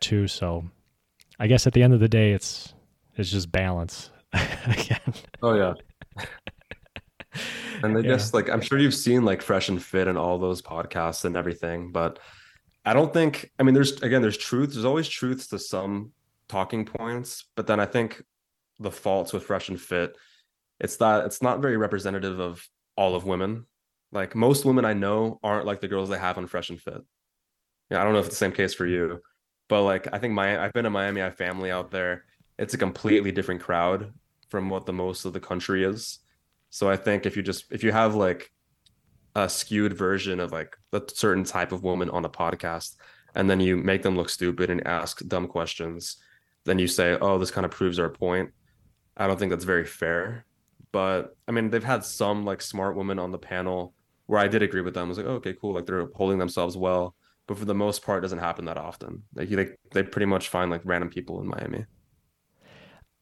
too. So I guess at the end of the day, it's it's just balance again. Oh yeah. and I Yeah. guess like I'm sure you've seen like Fresh and Fit and all those podcasts and everything, but I don't think I mean there's again there's truth. There's always truths to some talking points, but then I think the faults with Fresh and Fit, it's that it's not very representative of all of women. Like most women I know aren't like the girls they have on Fresh and Fit. Yeah, I don't know if it's the same case for you, but like I think my I've been in Miami, I have family out there. It's a completely different crowd from what the most of the country is. So I think if you just if you have like a skewed version of like a certain type of woman on a podcast, and then you make them look stupid and ask dumb questions, then you say, "Oh, this kind of proves our point." I don't think that's very fair. But I mean, they've had some like smart women on the panel where I did agree with them. I was like, oh, "Okay, cool." Like they're holding themselves well, but for the most part, it doesn't happen that often. Like they they pretty much find like random people in Miami.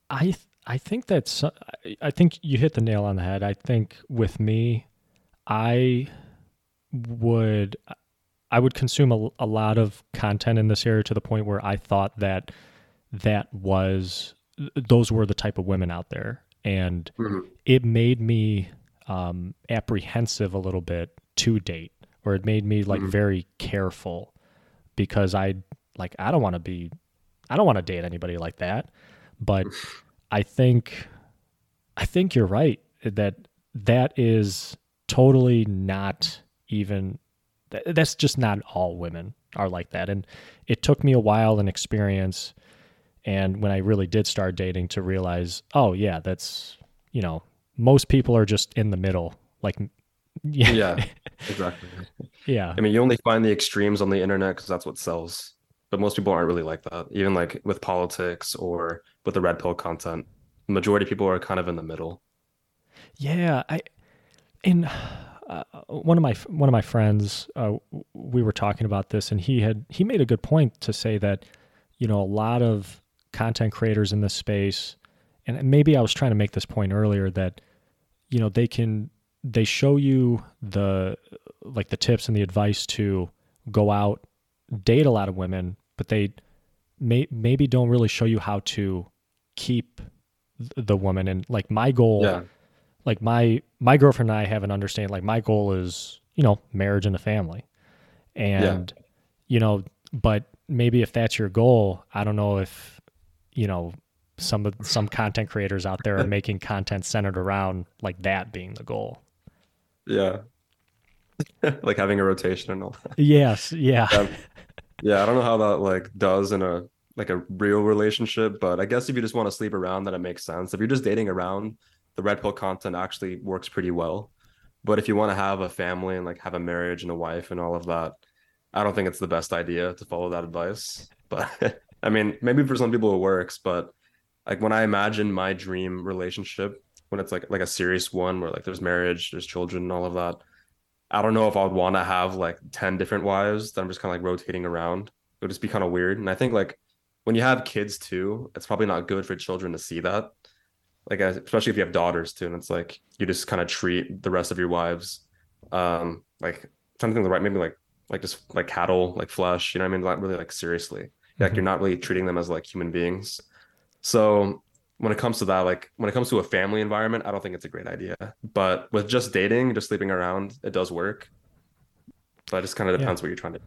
I th- I think that's I- think you hit the nail on the head. I think with me, I would I would consume a, a lot of content in this area to the point where I thought that that was those were the type of women out there, and Mhm. it made me um, apprehensive a little bit to date, or it made me like Mhm. very careful because I like I don't want to be I don't want to date anybody like that, but I think I think you're right that that is totally not even that's just not all women are like that and it took me a while and experience and when I really did start dating to realize oh yeah that's you know most people are just in the middle like yeah Yeah, exactly. Yeah I mean, you only find the extremes on the internet because that's what sells. But most people aren't really like that. Even like with politics or with the red pill content, the majority of people are kind of in the middle. Yeah, I and uh, one of my one of my friends, uh, we were talking about this, and he had he made a good point to say that you know a lot of content creators in this space, and maybe I was trying to make this point earlier that you know they can they show you the like the tips and the advice to go out date a lot of women, but they may maybe don't really show you how to keep the woman. And like my goal Yeah. like my my girlfriend and I have an understanding like my goal is you know marriage and a family. And you know but maybe if that's your goal I don't know if you know some of some content creators out there are making content centered around like that being the goal Yeah. like having a rotation and all that. yes yeah Yeah. Um, yeah, I don't know how that like does in a like a real relationship, but I guess if you just want to sleep around, then it makes sense. If you're just dating around, the red pill content actually works pretty well. But if you want to have a family and like have a marriage and a wife and all of that, I don't think it's the best idea to follow that advice. But I mean, maybe for some people it works, but like when I imagine my dream relationship, when it's like like a serious one where like there's marriage, there's children and all of that, I don't know if I'd want to have like 10 different wives that I'm just kind of like rotating around. It would just be kind of weird. And I think like when you have kids too, it's probably not good for children to see that. Like especially if you have daughters too, and it's like you just kind of treat the rest of your wives um like I'm trying to think of the right maybe like like just like cattle, like flesh, you know what I mean? Not really like seriously. Like Mhm. you're not really treating them as like human beings. So when it comes to that, like when it comes to a family environment, I don't think it's a great idea. But with just dating, just sleeping around, it does work. But it just kind of Yeah. depends what you're trying to.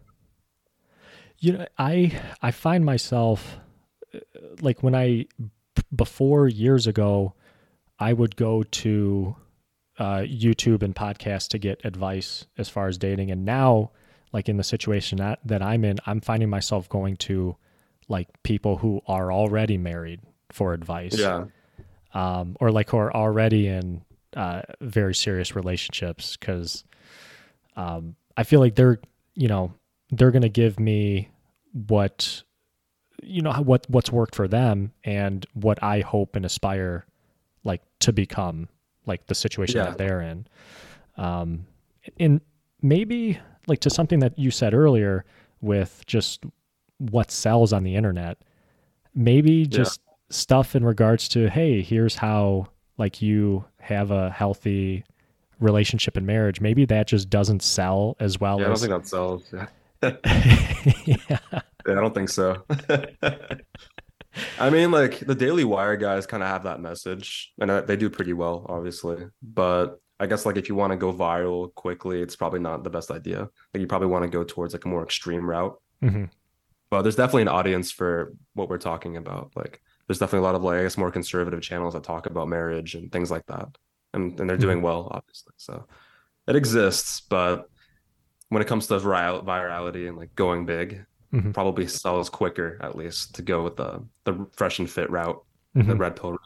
You know, I I find myself uh, like when I before years ago, I would go to uh, YouTube and podcasts to get advice as far as dating, and now, like in the situation that that I'm in, I'm finding myself going to like people who are already married for advice, Yeah. um, or like who are already in uh, very serious relationships because um, I feel like they're you know they're gonna give me what you know what what's worked for them and what I hope and aspire like to become like the situation Yeah. that they're in um and maybe like to something that you said earlier with just what sells on the internet maybe just stuff in regards to hey here's how like you have a healthy relationship and marriage maybe that just doesn't sell as well Yeah, I don't as think that sells. Yeah. yeah. I don't think so. I mean, like the Daily Wire guys kind of have that message, and uh, they do pretty well, obviously. But I guess like if you want to go viral quickly, it's probably not the best idea. Like you probably want to go towards like a more extreme route. Mhm. But there's definitely an audience for what we're talking about. Like there's definitely a lot of like I guess more conservative channels that talk about marriage and things like that, and and they're doing well, obviously. So it exists, but when it comes to viral virality and like going big, Mhm. probably sells quicker at least to go with the the fresh and fit route, the Mhm. red pill route.